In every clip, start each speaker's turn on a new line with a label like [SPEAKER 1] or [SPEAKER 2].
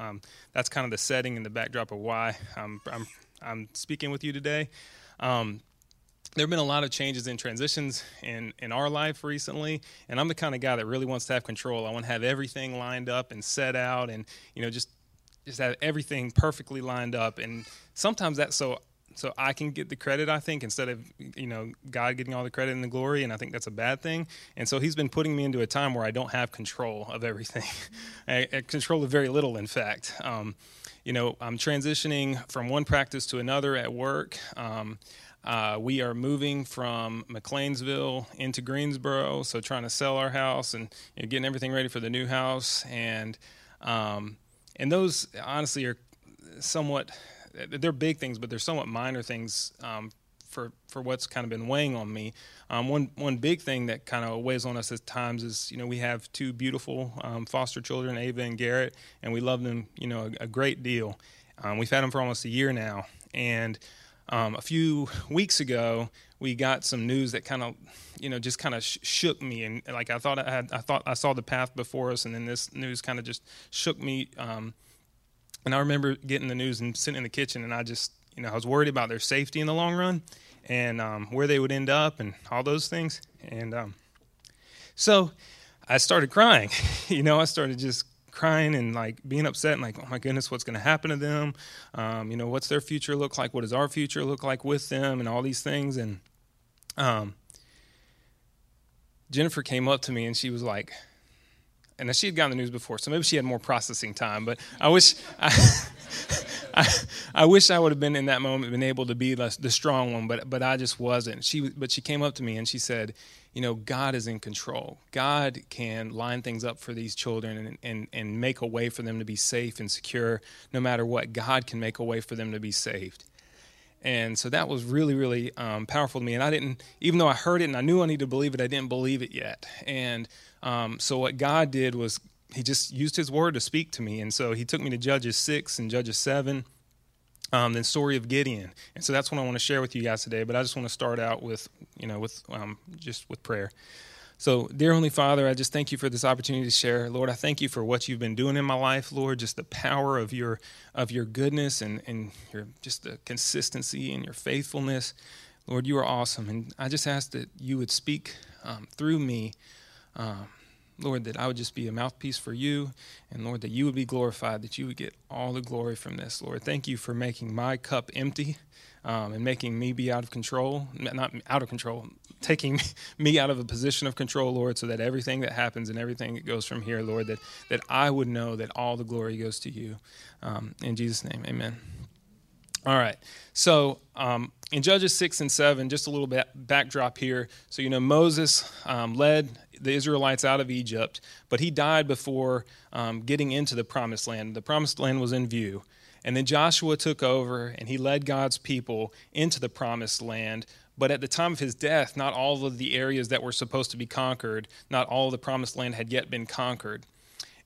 [SPEAKER 1] um, that's kind of the setting and the backdrop of why I'm, I'm, I'm speaking with you today. Um, there have been a lot of changes and transitions in, in our life recently, and I'm the kind of guy that really wants to have control. I want to have everything lined up and set out, and you know, just just have everything perfectly lined up. And sometimes that's so so I can get the credit, I think, instead of you know God getting all the credit and the glory, and I think that's a bad thing. And so He's been putting me into a time where I don't have control of everything, I, I control of very little, in fact. Um, you know, I'm transitioning from one practice to another at work. Um, uh, we are moving from McLeansville into Greensboro, so trying to sell our house and you know, getting everything ready for the new house, and um, and those honestly are somewhat they're big things, but they're somewhat minor things um, for for what's kind of been weighing on me. Um, one one big thing that kind of weighs on us at times is you know we have two beautiful um, foster children, Ava and Garrett, and we love them you know a, a great deal. Um, we've had them for almost a year now, and um, a few weeks ago we got some news that kind of you know just kind of sh- shook me and like I thought I had I thought I saw the path before us, and then this news kind of just shook me. And I remember getting the news and sitting in the kitchen, and I just, you know, I was worried about their safety in the long run and um, where they would end up and all those things. And um, so I started crying. you know, I started just crying and like being upset and like, oh my goodness, what's going to happen to them? Um, you know, what's their future look like? What does our future look like with them? And all these things. And um, Jennifer came up to me and she was like, and she had gotten the news before, so maybe she had more processing time. But I wish I, I, I, wish I would have been in that moment, been able to be the, the strong one, but but I just wasn't. She but she came up to me and she said, you know, God is in control. God can line things up for these children and, and, and make a way for them to be safe and secure no matter what. God can make a way for them to be saved. And so that was really, really um, powerful to me. And I didn't, even though I heard it and I knew I needed to believe it, I didn't believe it yet. And um, so what God did was He just used His word to speak to me. And so He took me to Judges 6 and Judges 7, um, the story of Gideon. And so that's what I want to share with you guys today. But I just want to start out with, you know, with um, just with prayer. So, dear Heavenly Father, I just thank you for this opportunity to share. Lord, I thank you for what you've been doing in my life, Lord, just the power of your of your goodness and, and your just the consistency and your faithfulness. Lord, you are awesome. And I just ask that you would speak um, through me. Um, Lord, that I would just be a mouthpiece for you, and Lord, that you would be glorified, that you would get all the glory from this. Lord, thank you for making my cup empty um, and making me be out of control, not out of control, taking me out of a position of control, Lord, so that everything that happens and everything that goes from here, Lord, that, that I would know that all the glory goes to you. Um, in Jesus' name, amen. All right. So um, in Judges 6 and 7, just a little bit backdrop here. So, you know, Moses um, led the Israelites out of Egypt, but he died before um, getting into the promised land. The promised land was in view. And then Joshua took over and he led God's people into the promised land. But at the time of his death, not all of the areas that were supposed to be conquered, not all of the promised land had yet been conquered.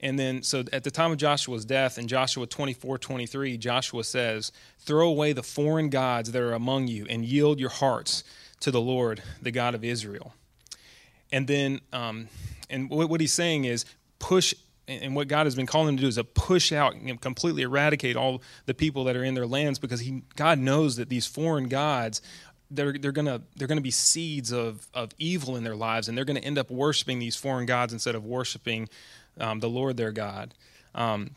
[SPEAKER 1] And then, so at the time of Joshua's death, in Joshua 24 23, Joshua says, Throw away the foreign gods that are among you and yield your hearts to the Lord, the God of Israel. And then, um, and what he's saying is, push and what God has been calling them to do is to push out and completely eradicate all the people that are in their lands because he, God knows that these foreign gods they're, they're gonna they're gonna be seeds of, of evil in their lives and they're gonna end up worshiping these foreign gods instead of worshiping um, the Lord their God. Um,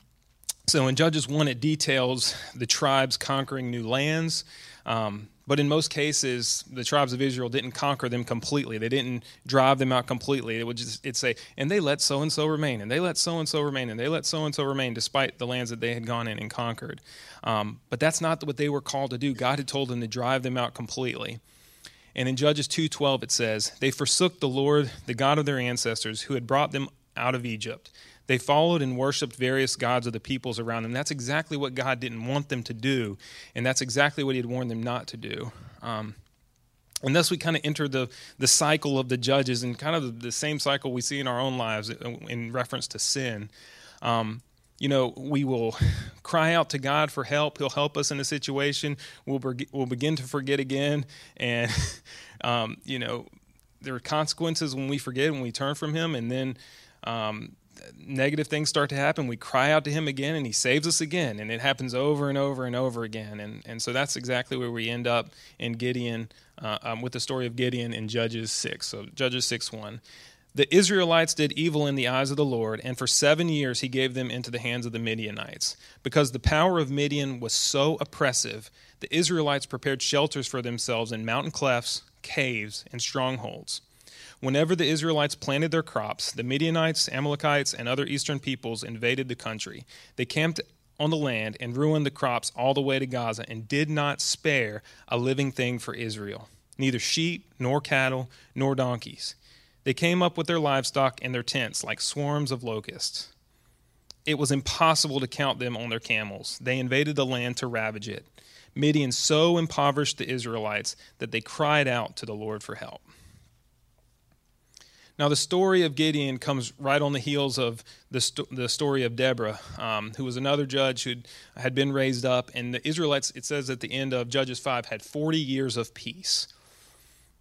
[SPEAKER 1] so in Judges 1, it details the tribes conquering new lands. Um, but in most cases, the tribes of Israel didn't conquer them completely. They didn't drive them out completely. It would just it'd say, and they let so and so remain, and they let so and so remain, and they let so and so remain, despite the lands that they had gone in and conquered. Um, but that's not what they were called to do. God had told them to drive them out completely. And in Judges 2:12 it says, "They forsook the Lord, the God of their ancestors, who had brought them out of Egypt. They followed and worshiped various gods of the peoples around them. That's exactly what God didn't want them to do, and that's exactly what He had warned them not to do. Um, and thus, we kind of enter the, the cycle of the judges and kind of the same cycle we see in our own lives in reference to sin. Um, you know, we will cry out to God for help. He'll help us in a situation. We'll, be- we'll begin to forget again. And, um, you know, there are consequences when we forget, when we turn from Him. And then um, negative things start to happen, we cry out to him again and he saves us again. And it happens over and over and over again. And, and so that's exactly where we end up in Gideon, uh, um, with the story of Gideon in Judges 6. So Judges 6 1. The Israelites did evil in the eyes of the Lord, and for seven years he gave them into the hands of the Midianites. Because the power of Midian was so oppressive, the Israelites prepared shelters for themselves in mountain clefts, caves, and strongholds. Whenever the Israelites planted their crops, the Midianites, Amalekites, and other eastern peoples invaded the country. They camped on the land and ruined the crops all the way to Gaza and did not spare a living thing for Israel, neither sheep, nor cattle, nor donkeys. They came up with their livestock and their tents like swarms of locusts. It was impossible to count them on their camels. They invaded the land to ravage it. Midian so impoverished the Israelites that they cried out to the Lord for help. Now, the story of Gideon comes right on the heels of the, sto- the story of Deborah, um, who was another judge who had been raised up. And the Israelites, it says at the end of Judges 5, had 40 years of peace.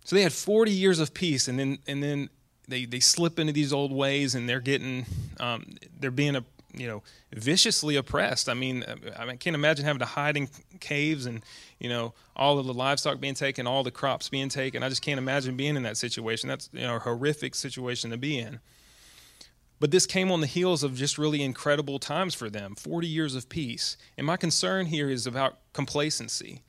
[SPEAKER 1] So they had 40 years of peace, and then, and then they, they slip into these old ways, and they're getting, um, they're being a, you know, viciously oppressed. I mean, I can't imagine having to hide in caves and, you know, all of the livestock being taken, all the crops being taken. I just can't imagine being in that situation. That's, you know, a horrific situation to be in. But this came on the heels of just really incredible times for them 40 years of peace. And my concern here is about complacency.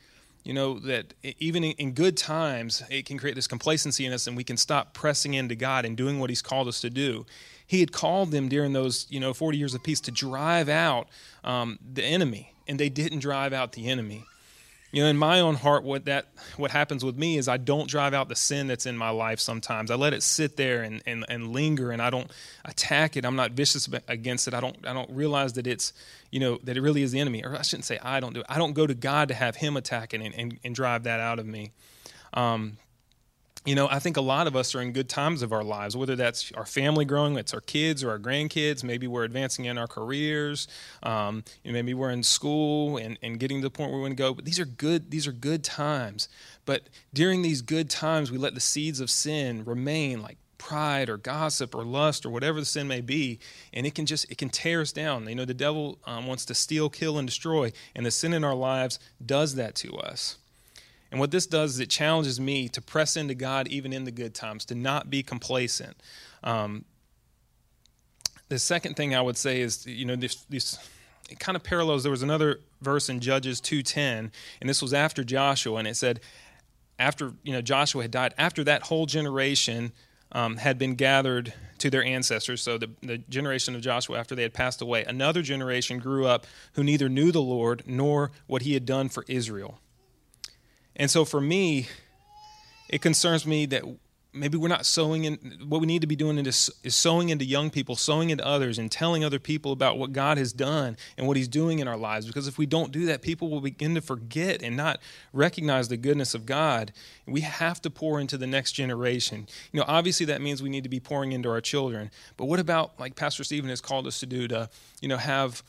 [SPEAKER 1] You know, that even in good times, it can create this complacency in us and we can stop pressing into God and doing what He's called us to do. He had called them during those you know 40 years of peace to drive out um, the enemy and they didn't drive out the enemy you know in my own heart what that what happens with me is i don't drive out the sin that's in my life sometimes. I let it sit there and, and, and linger and i don't attack it. I'm not vicious against it. I don't i don't realize that it's you know that it really is the enemy. Or i shouldn't say i don't do it. I don't go to god to have him attack it and, and, and drive that out of me. Um, you know, I think a lot of us are in good times of our lives, whether that's our family growing, it's our kids or our grandkids. Maybe we're advancing in our careers. Um, maybe we're in school and, and getting to the point where we want to go. But these are good. These are good times. But during these good times, we let the seeds of sin remain, like pride or gossip or lust or whatever the sin may be, and it can just it can tear us down. You know, the devil um, wants to steal, kill, and destroy, and the sin in our lives does that to us. And what this does is it challenges me to press into God even in the good times, to not be complacent. Um, the second thing I would say is, you know, this, this it kind of parallels. There was another verse in Judges 2:10, and this was after Joshua, and it said, after you know Joshua had died, after that whole generation um, had been gathered to their ancestors, so the, the generation of Joshua after they had passed away, another generation grew up who neither knew the Lord nor what He had done for Israel. And so for me, it concerns me that maybe we're not sowing in what we need to be doing is, sowing into young people sowing into others and telling other people about what god has done and what he's doing in our lives. Because if we don't do that people will begin to forget and not recognize the goodness of god. We have to pour into the next generation. You know obviously that means we need to be pouring into our children. But what about like pastor stephen has called us to do to you know have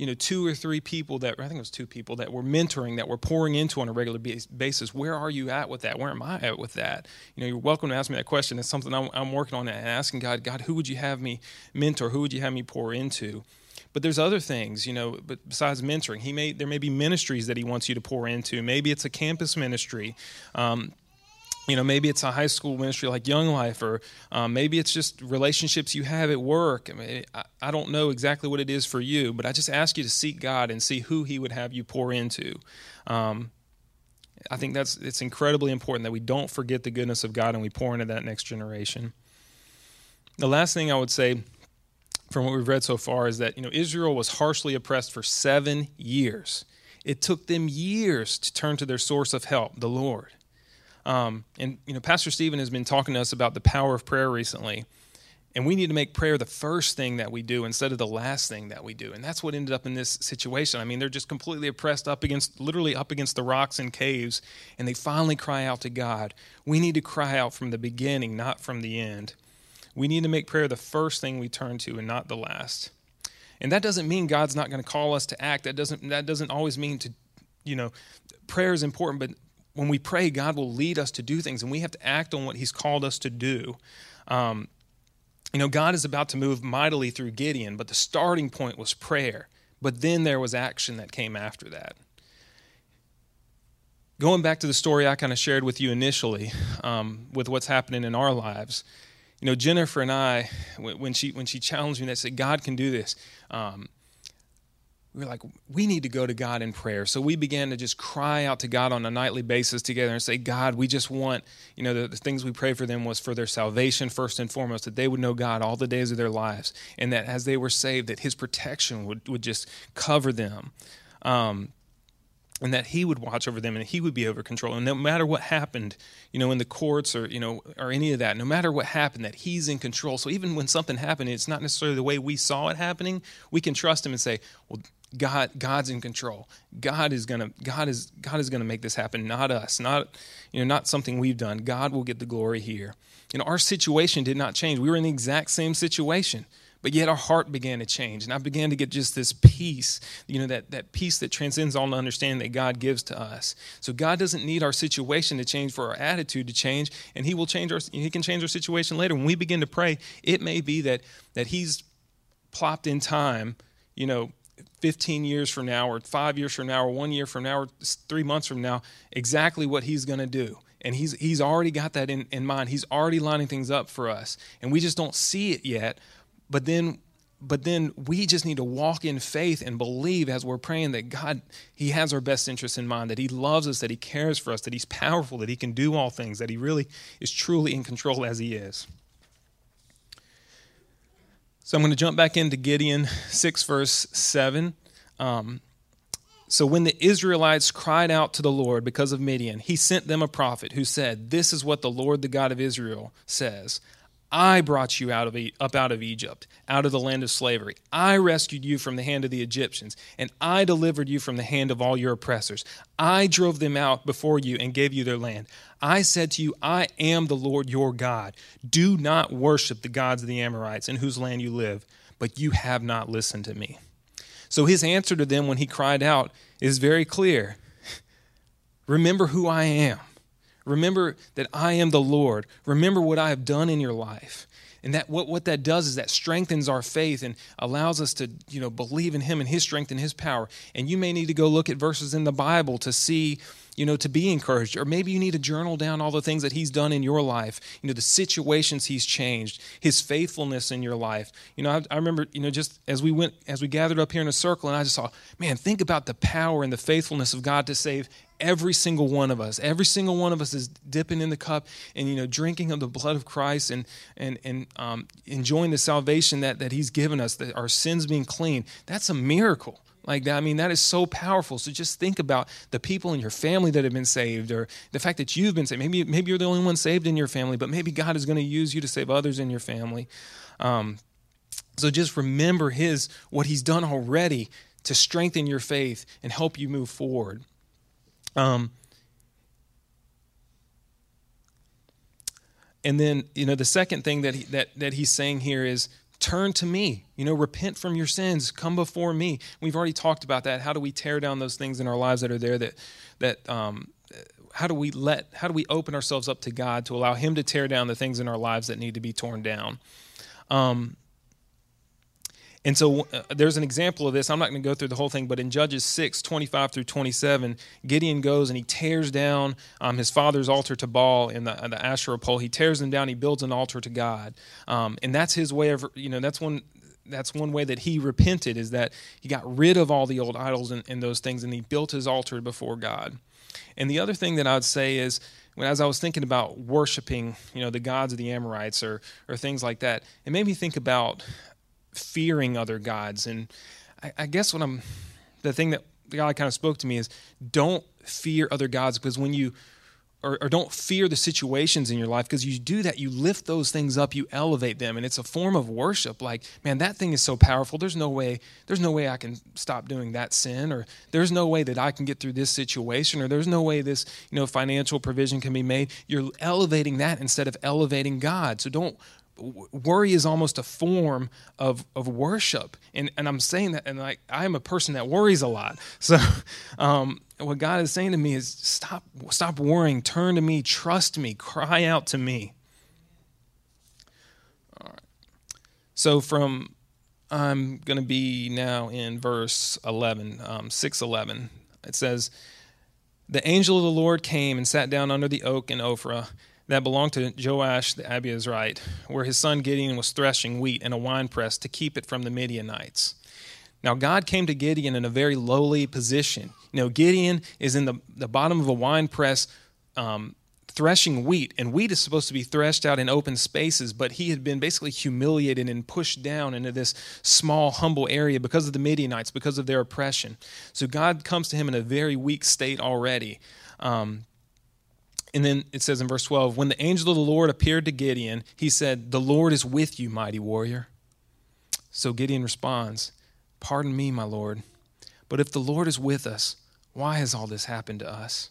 [SPEAKER 1] you know, two or three people that I think it was two people that were mentoring, that were pouring into on a regular basis. Where are you at with that? Where am I at with that? You know, you're welcome to ask me that question. It's something I'm, I'm working on and asking God, God, who would you have me mentor? Who would you have me pour into? But there's other things, you know, but besides mentoring, he may there may be ministries that he wants you to pour into. Maybe it's a campus ministry. Um, you know maybe it's a high school ministry like young life or um, maybe it's just relationships you have at work. I, mean, I, I, don't know exactly what it is for you but i just ask you to seek god and see who he would have you pour into. Um, i think that's it's incredibly important that we don't forget the goodness of god and we pour into that next generation. The last thing i would say from what we've read so far is that you know israel was harshly oppressed for seven years. It took them years to turn to their source of help the lord um, and you know, Pastor Stephen has been talking to us about the power of prayer recently, and we need to make prayer the first thing that we do instead of the last thing that we do. And that's what ended up in this situation. I mean, they're just completely oppressed up against, literally up against the rocks and caves, and they finally cry out to God. We need to cry out from the beginning, not from the end. We need to make prayer the first thing we turn to and not the last. And that doesn't mean God's not going to call us to act. That doesn't that doesn't always mean to you know, prayer is important, but when we pray, God will lead us to do things, and we have to act on what He's called us to do. Um, you know, God is about to move mightily through Gideon, but the starting point was prayer. But then there was action that came after that. Going back to the story I kind of shared with you initially, um, with what's happening in our lives, you know, Jennifer and I, when she when she challenged me, that said, "God can do this." Um, we were like, we need to go to God in prayer. So we began to just cry out to God on a nightly basis together and say, God, we just want, you know, the, the, things we prayed for them was for their salvation first and foremost, that they would know God all the days of their lives, and that as they were saved, that His protection would, would just cover them. Um, and that he would watch over them and he would be over control and no matter what happened you know in the courts or you know or any of that no matter what happened that he's in control so even when something happened it's not necessarily the way we saw it happening we can trust him and say well god god's in control god is gonna god is god is gonna make this happen not us not you know not something we've done god will get the glory here you know our situation did not change we were in the exact same situation but yet our heart began to change. And I began to get just this peace, you know, that, that peace that transcends all understanding that God gives to us. So God doesn't need our situation to change for our attitude to change. And He will change our He can change our situation later. When we begin to pray, it may be that that He's plopped in time, you know, 15 years from now, or five years from now, or one year from now, or three months from now, exactly what He's going to do. And he's he's already got that in, in mind. He's already lining things up for us. And we just don't see it yet. But then but then we just need to walk in faith and believe as we're praying that God, He has our best interests in mind, that He loves us, that He cares for us, that He's powerful, that He can do all things, that He really is truly in control as He is. So I'm going to jump back into Gideon 6, verse 7. Um, so when the Israelites cried out to the Lord because of Midian, He sent them a prophet who said, This is what the Lord, the God of Israel, says. I brought you out of up out of Egypt, out of the land of slavery. I rescued you from the hand of the Egyptians, and I delivered you from the hand of all your oppressors. I drove them out before you and gave you their land. I said to you, I am the Lord your God. Do not worship the gods of the Amorites in whose land you live, but you have not listened to me. So his answer to them when he cried out is very clear. Remember who I am. Remember that I am the Lord. Remember what I have done in your life. And that what, what that does is that strengthens our faith and allows us to, you know, believe in him and his strength and his power. And you may need to go look at verses in the Bible to see you know, to be encouraged. Or maybe you need to journal down all the things that He's done in your life, you know, the situations He's changed, His faithfulness in your life. You know, I, I, remember, you know, just as we went, as we gathered up here in a circle, and I just saw, man, think about the power and the faithfulness of God to save every single one of us. Every single one of us is dipping in the cup and, you know, drinking of the blood of Christ and, and, and um, enjoying the salvation that, that He's given us, that our sins being clean. That's a miracle like that. I mean, that is so powerful. So just think about the people in your family that have been saved, or the fact that you've been saved. Maybe maybe you're the only one saved in your family, but maybe God is going to use you to save others in your family. Um, so just remember His what He's done already to strengthen your faith and help you move forward. Um, and then you know the second thing that he, that that he's saying here is turn to me. You know repent from your sins. Come before me. We've already talked about that. How do we tear down those things in our lives that are there that that um, how do we let how do we open ourselves up to god to allow him to tear down the things in our lives that need to be torn down? Um, and so uh, there's an example of this. I'm not going to go through the whole thing, but in Judges 6, 25 through 27, Gideon goes and he tears down um, his father's altar to Baal in the, the Asherah pole. He tears them down. He builds an altar to God. Um, and that's his way of, you know, that's one, that's one way that he repented is that he got rid of all the old idols and, and those things and he built his altar before God. And the other thing that I'd say is, when, as I was thinking about worshiping, you know, the gods of the Amorites or or things like that, it made me think about fearing other gods. And I, I guess what I'm, the thing that God kind of spoke to me is don't fear other gods because when you, or, or, don't fear the situations in your life because you do that you lift those things up you elevate them and it's a form of worship. Like man that thing is so powerful. There's no way there's no way i can stop doing that sin or there's no way that i can get through this situation or there's no way this you know financial provision can be made. You're elevating that instead of elevating god. So don't worry is almost a form of, of worship. And, and I'm saying that, and like, I'm a person that worries a lot. So, um, what God is saying to me is stop, stop worrying, turn to me, trust me, cry out to me. All right. So from I'm going to be now in verse 11, um, 611. It says, The angel of the Lord came and sat down under the oak in Ophrah that belonged to Joash the Abiezrite, where his son Gideon was threshing wheat in a winepress to keep it from the Midianites. Now, God came to Gideon in a very lowly position. You know, Gideon is in the, the bottom of a winepress um, threshing wheat, and wheat is supposed to be threshed out in open spaces, but he had been basically humiliated and pushed down into this small, humble area because of the Midianites, because of their oppression. So God comes to him in a very weak state already. Um, and then it says in verse 12, when the angel of the Lord appeared to Gideon, he said, The Lord is with you, mighty warrior. So Gideon responds, Pardon me, my Lord, but if the Lord is with us, why has all this happened to us?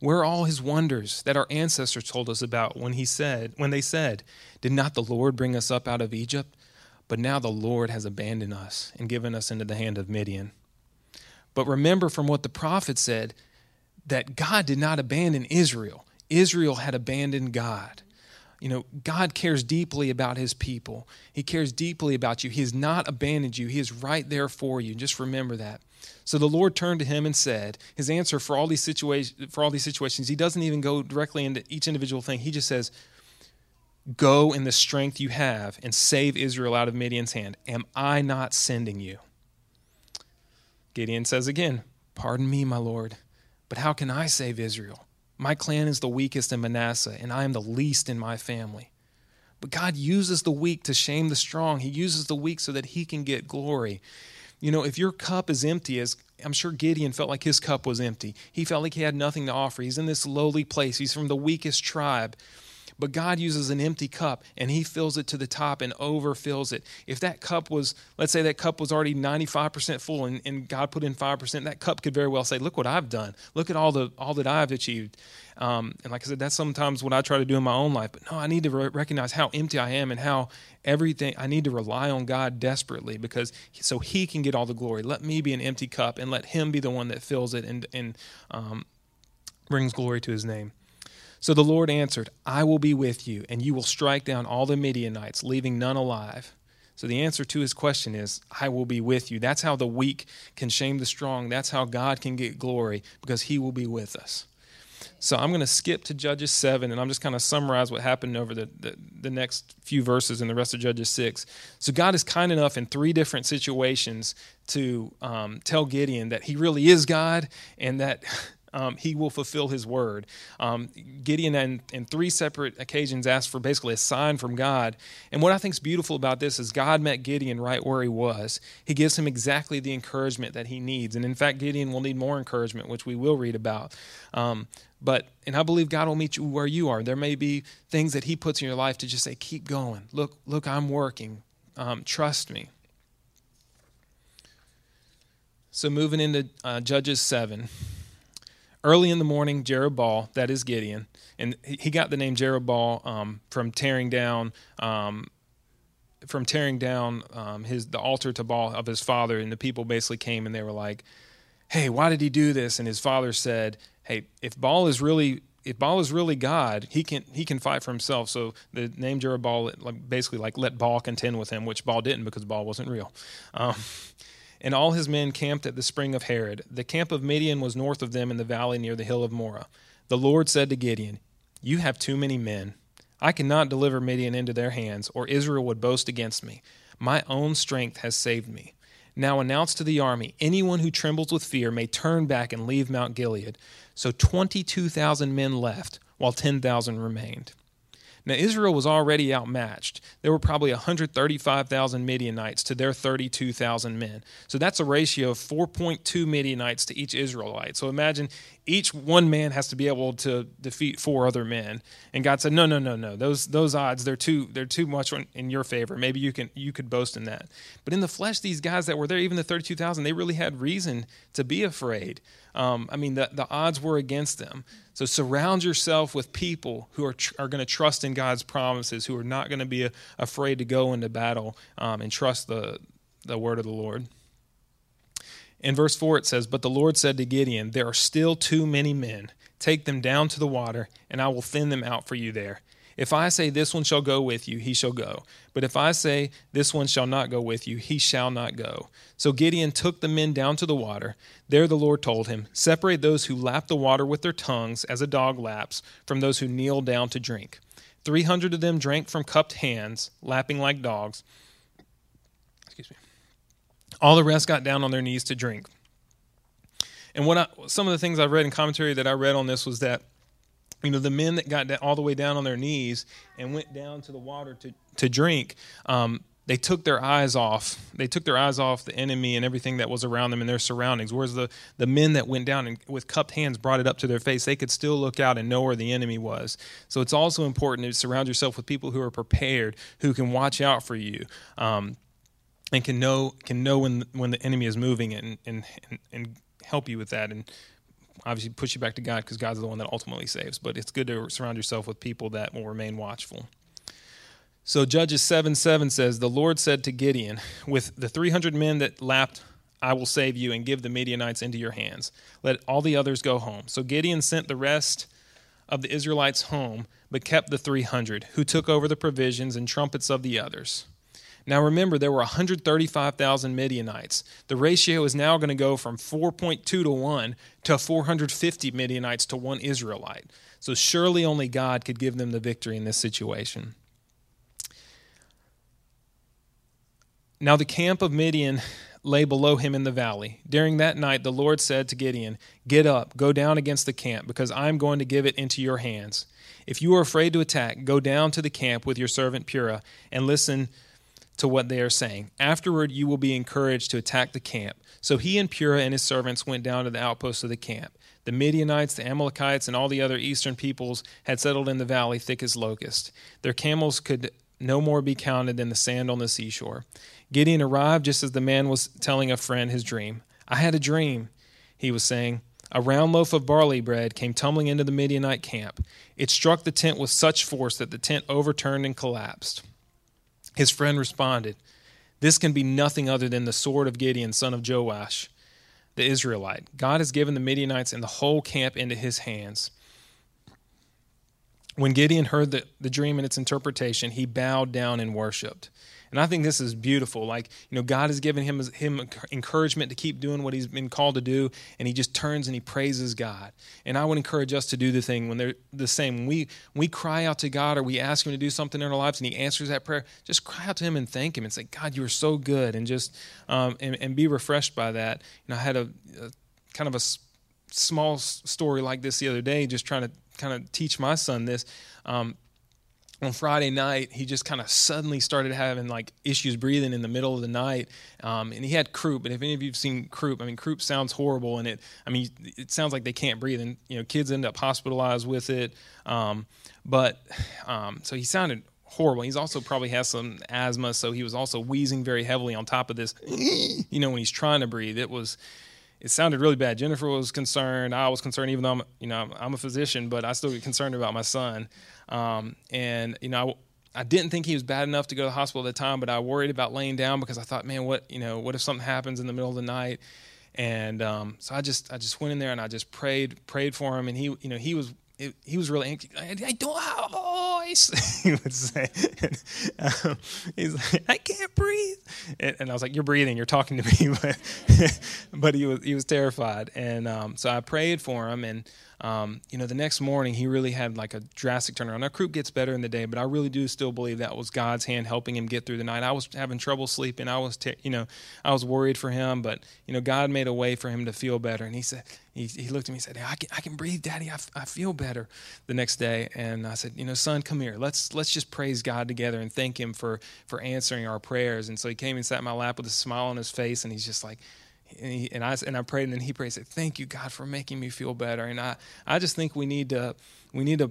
[SPEAKER 1] Where are all his wonders that our ancestors told us about when he said, when they said, Did not the Lord bring us up out of Egypt? But now the Lord has abandoned us and given us into the hand of Midian. But remember from what the prophet said that God did not abandon Israel. Israel had abandoned God. You know, God cares deeply about his people. He cares deeply about you. He has not abandoned you. He is right there for you. Just remember that. So the Lord turned to him and said, his answer for all these situations for all these situations, he doesn't even go directly into each individual thing. He just says, Go in the strength you have and save Israel out of Midian's hand. Am I not sending you? Gideon says again, Pardon me, my Lord, but how can I save Israel? My clan is the weakest in Manasseh, and I am the least in my family. But God uses the weak to shame the strong. He uses the weak so that he can get glory. You know, if your cup is empty, as I'm sure Gideon felt like his cup was empty, he felt like he had nothing to offer. He's in this lowly place, he's from the weakest tribe. But God uses an empty cup and He fills it to the top and overfills it. If that cup was, let's say that cup was already 95% full and, and God put in 5%, that cup could very well say, Look what I've done. Look at all, the, all that I've achieved. Um, and like I said, that's sometimes what I try to do in my own life. But no, I need to re- recognize how empty I am and how everything, I need to rely on God desperately because so He can get all the glory. Let me be an empty cup and let Him be the one that fills it and, and um, brings glory to His name. So the Lord answered, I will be with you, and you will strike down all the Midianites, leaving none alive. So the answer to his question is, I will be with you. That's how the weak can shame the strong. That's how God can get glory, because he will be with us. So I'm going to skip to Judges 7, and I'm just kind of summarize what happened over the, the, the, next few verses in the rest of Judges 6. So God is kind enough in three different situations to um, tell Gideon that he really is God and that um, he will fulfill his word. Um, Gideon, in, in three separate occasions, asked for basically a sign from God. And what I think is beautiful about this is God met Gideon right where he was. He gives him exactly the encouragement that he needs. And in fact, Gideon will need more encouragement, which we will read about. Um, but and I believe God will meet you where you are. There may be things that He puts in your life to just say, "Keep going. Look, look, I'm working. Um, trust me." So moving into uh, Judges seven. Early in the morning, Jerubbaal, that is Gideon, and he got the name Jerubbaal um, from tearing down um, from tearing down um, his the altar to Baal of his father, and the people basically came and they were like, "Hey, why did he do this?" And his father said, "Hey, if Baal is really if Baal is really God, he can he can fight for himself." So the name Jerubbaal basically like let Baal contend with him, which Baal didn't because Baal wasn't real. Um, and all his men camped at the spring of Harod. The camp of Midian was north of them in the valley near the hill of Moreh. The Lord said to Gideon, You have too many men. I cannot deliver Midian into their hands, or Israel would boast against me. My own strength has saved me. Now announce to the army anyone who trembles with fear may turn back and leave Mount Gilead. So 22,000 men left, while 10,000 remained. Now, Israel was already outmatched. There were probably 135,000 Midianites to their 32,000 men. So that's a ratio of 4.2 Midianites to each Israelite. So imagine each one man has to be able to defeat four other men. And God said, "No, no, no, no. Those those odds they're too they're too much in your favor. Maybe you can you could boast in that." But in the flesh, these guys that were there, even the 32,000, they really had reason to be afraid. Um, I mean, the, the odds were against them. So surround yourself with people who are, tr- are going to trust in God's promises, who are not going to be a, afraid to go into battle um, and trust the, the word of the Lord. In verse 4, it says, But the Lord said to Gideon, There are still too many men. Take them down to the water, and I will thin them out for you there. If I say, This one shall go with you, he shall go. But if I say, This one shall not go with you, he shall not go. So Gideon took the men down to the water. There the Lord told him, Separate those who lap the water with their tongues, as a dog laps, from those who kneel down to drink. Three hundred of them drank from cupped hands, lapping like dogs. Excuse me. All the rest got down on their knees to drink. And what I, some of the things I read in commentary that I read on this was that, you know, the men that got all the way down on their knees and went down to the water to, to drink, um, they took their eyes off. They took their eyes off the enemy and everything that was around them and their surroundings. Whereas the, the men that went down and with cupped hands brought it up to their face, they could still look out and know where the enemy was. So it's also important to surround yourself with people who are prepared, who can watch out for you. Um, and can know can know when when the enemy is moving and and and help you with that and obviously push you back to God because God's the one that ultimately saves. But it's good to surround yourself with people that will remain watchful. So Judges 7 7 says, The Lord said to Gideon, With the 300 men that lapped, I will save you and give the Midianites into your hands. Let all the others go home. So Gideon sent the rest of the Israelites home, but kept the 300, who took over the provisions and trumpets of the others. Now remember, there were 135,000 Midianites. The ratio is now going to go from 4.2 to 1 to 450 Midianites to one Israelite. So surely only God could give them the victory in this situation. Now the camp of Midian lay below him in the valley. During that night, the Lord said to Gideon, Get up, go down against the camp, because I am going to give it into your hands. If you are afraid to attack, go down to the camp with your servant Purah and listen to what they are saying. Afterward, you will be encouraged to attack the camp. So he and Purah and his servants went down to the outposts of the camp. The Midianites, the Amalekites, and all the other eastern peoples had settled in the valley thick as locusts. Their camels could no more be counted than the sand on the seashore. Gideon arrived just as the man was telling a friend his dream. I had a dream, he was saying. A round loaf of barley bread came tumbling into the Midianite camp. It struck the tent with such force that the tent overturned and collapsed. His friend responded, This can be nothing other than the sword of Gideon, son of Joash, the Israelite. God has given the Midianites and the whole camp into his hands. When Gideon heard the, the dream and its interpretation, he bowed down and worshiped. And I think this is beautiful. Like, you know, God has given him, him encouragement to keep doing what he's been called to do, and he just turns and he praises God. And I would encourage us to do the thing when they're the same. When we, we cry out to God or we ask him to do something in our lives and he answers that prayer, just cry out to him and thank him and say, God, you are so good, and just um, and, and be refreshed by that. You know, I had a, a kind of a small story like this the other day, just trying to kind of teach my son this. Um, on Friday night, he just kind of suddenly started having like issues breathing in the middle of the night, um, and he had croup. And if any of you've seen croup, I mean, croup sounds horrible, and it, I mean, it sounds like they can't breathe, and you know, kids end up hospitalized with it. Um, but um, so he sounded horrible. He's also probably has some asthma, so he was also wheezing very heavily on top of this. You know, when he's trying to breathe, it was it sounded really bad. Jennifer was concerned. I was concerned, even though I'm, you know, I'm a physician, but I still get concerned about my son. Um, and you know, I, I, didn't think he was bad enough to go to the hospital at the time, but I worried about laying down because I thought, man, what, you know, what if something happens in the middle of the night? And um, so I just, I just went in there and I just prayed, prayed for him, and he, you know, he was he was really anxious. I, I don't have a voice, he would say. Um, he's like, I can't breathe. And, and, I was like, You're breathing, you're talking to me. But, but he, was, he was terrified. And um, so I prayed for him. And um, you know, the next morning he really had like a drastic turnaround. Now, croup gets better in the day, but I really do still believe that was God's hand helping him get through the night. I was having trouble sleeping. I was, you know, I was worried for him, but you know, God made a way for him to feel better. And he said, he, he looked at me and said, I can, I can breathe, Daddy. I, I feel better the next day. And I said, you know, son, come here. Let's let's just praise God together and thank Him for for answering our prayers. And so he came and sat in my lap with a smile on his face, and he's just like, and, he, and I and I prayed, and then he prayed, said, "Thank you, God, for making me feel better." And I I just think we need to we need to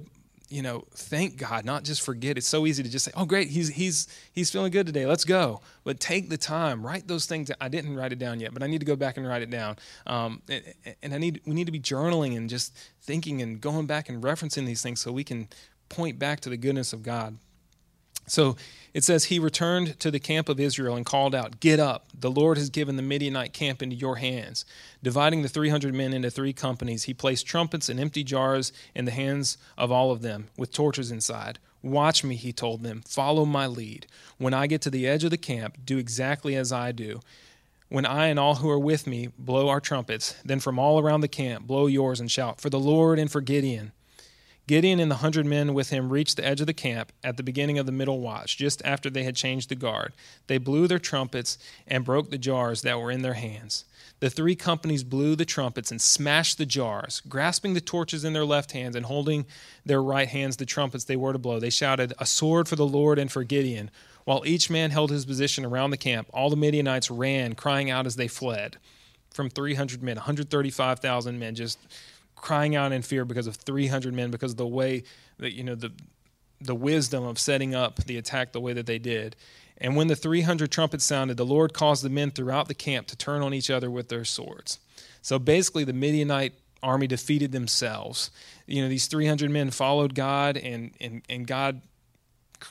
[SPEAKER 1] you know thank God, not just forget. It's so easy to just say, "Oh, great, he's he's he's feeling good today. Let's go." But take the time, write those things. I didn't write it down yet, but I need to go back and write it down. Um, and, and I need we need to be journaling and just thinking and going back and referencing these things so we can point back to the goodness of God. So it says, He returned to the camp of Israel and called out, Get up, the Lord has given the Midianite camp into your hands. Dividing the 300 men into three companies, he placed trumpets and empty jars in the hands of all of them, with torches inside. Watch me, he told them. Follow my lead. When I get to the edge of the camp, do exactly as I do. When I and all who are with me blow our trumpets, then from all around the camp blow yours and shout, For the Lord and for Gideon. Gideon and the hundred men with him reached the edge of the camp at the beginning of the middle watch, just after they had changed the guard. They blew their trumpets and broke the jars that were in their hands. The three companies blew the trumpets and smashed the jars. Grasping the torches in their left hands and holding their right hands the trumpets they were to blow, they shouted, A sword for the Lord and for Gideon. While each man held his position around the camp, all the Midianites ran, crying out as they fled. From 300 men, 135,000 men just crying out in fear because of 300 men, because of the way that, you know, the, the wisdom of setting up the attack the way that they did. And when the 300 trumpets sounded, the Lord caused the men throughout the camp to turn on each other with their swords. So basically, the Midianite army defeated themselves. You know, these 300 men followed God, and, and, and God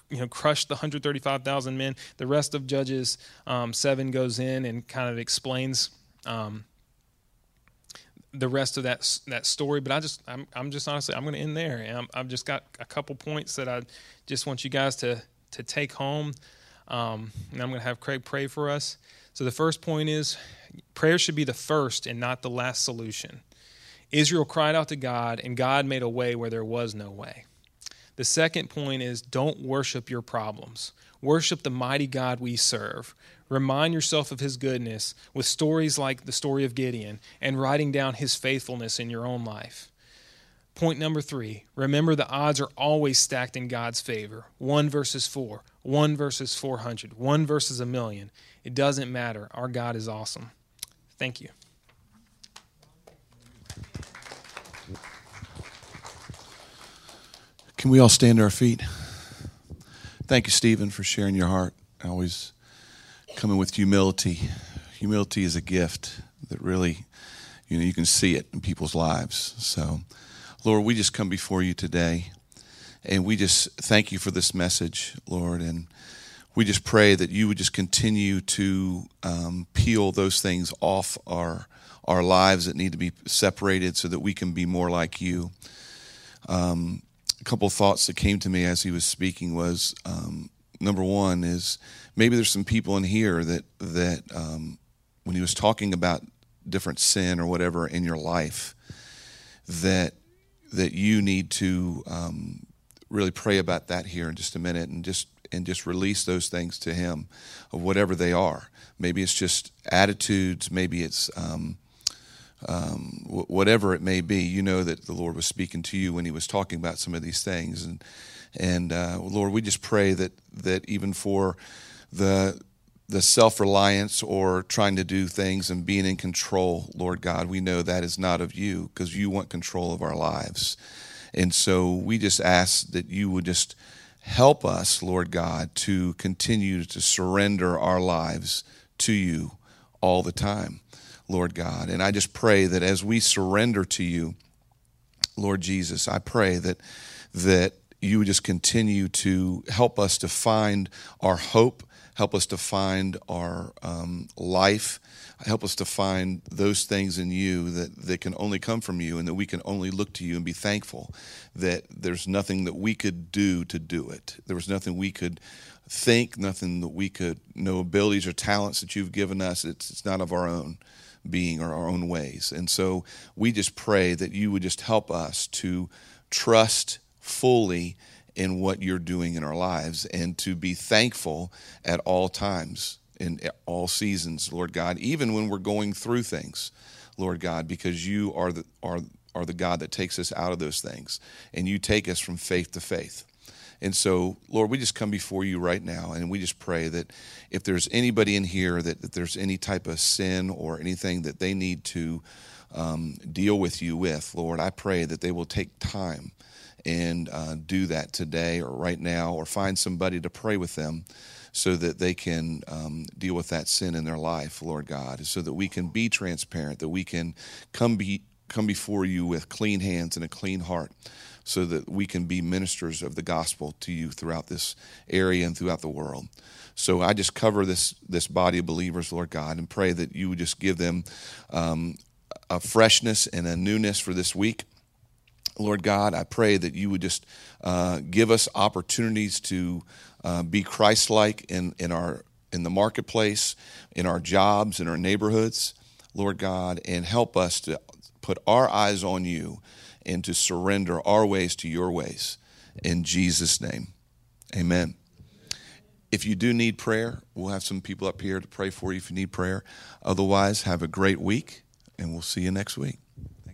[SPEAKER 1] you know crushed the 135,000 men. The rest of Judges um, seven goes in and kind of explains um, the rest of that that story. But I just I'm I'm just honestly I'm going to end there, and I'm, I've just got a couple points that I just want you guys to to take home. Um, and I'm going to have Craig pray for us. So the first point is prayer should be the first and not the last solution. Israel cried out to God, and God made a way where there was no way. The second point is don't worship your problems. Worship the mighty God we serve. Remind yourself of his goodness with stories like the story of Gideon and writing down his faithfulness in your own life. Point number three remember the odds are always stacked in God's favor. 1 versus 4, 1 versus 400, 1 versus a million. It doesn't matter. Our God is awesome. Thank you.
[SPEAKER 2] Can we all stand to our feet? Thank you, Stephen, for sharing your heart. I Always coming with humility. Humility is a gift that really, you know, you can see it in people's lives. So, Lord, we just come before you today and we just thank you for this message, Lord. And we just pray that you would just continue to um, peel those things off our our lives that need to be separated so that we can be more like you. Um, a couple thoughts that came to me as he was speaking was um, number one is maybe there's some people in here that that um, when he was talking about different sin or whatever in your life that that you need to um, really pray about that here in just a minute and just and just release those things to him of whatever they are. Maybe it's just attitudes maybe it's um, um, whatever it may be. You know that the lord was speaking to you when he was talking about some of these things. And and uh, lord we just pray that that even for the the self reliance or trying to do things and being in control, Lord God, we know that is not of you because you want control of our lives. And so we just ask that you would just help us, Lord God, to continue to surrender our lives to you all the time, Lord God. And I just pray that as we surrender to you, Lord Jesus, I pray that that you would just continue to help us to find our hope Help us to find our um, life. Help us to find those things in you that, that can only come from you and that we can only look to you and be thankful that there's nothing that we could do to do it. There was nothing we could think, nothing that we could, no abilities or talents that you've given us. It's, it's not of our own being or our own ways. And so we just pray that you would just help us to trust fully in what you're doing in our lives and to be thankful at all times in all seasons, Lord God, even when we're going through things, Lord God, because you are the are are the God that takes us out of those things and you take us from faith to faith. And so, Lord, we just come before you right now and we just pray that if there's anybody in here that, that there's any type of sin or anything that they need to um, deal with you with, Lord, I pray that they will take time and uh, do that today or right now, or find somebody to pray with them so that they can um, deal with that sin in their life, Lord God, so that we can be transparent, that we can come be come before you with clean hands and a clean heart so that we can be ministers of the gospel to you throughout this area and throughout the world. So I just cover this this body of believers, Lord God, and pray that you would just give them um, a freshness and a newness for this week. Lord God, I pray that you would just uh, give us opportunities to uh, be Christ-like in, in our in the marketplace, in our jobs, in our neighborhoods, Lord God, and help us to put our eyes on you and to surrender our ways to your ways. In Jesus' name, amen. If you do need prayer, we'll have some people up here to pray for you if you need prayer. Otherwise, have a great week, and we'll see you next week.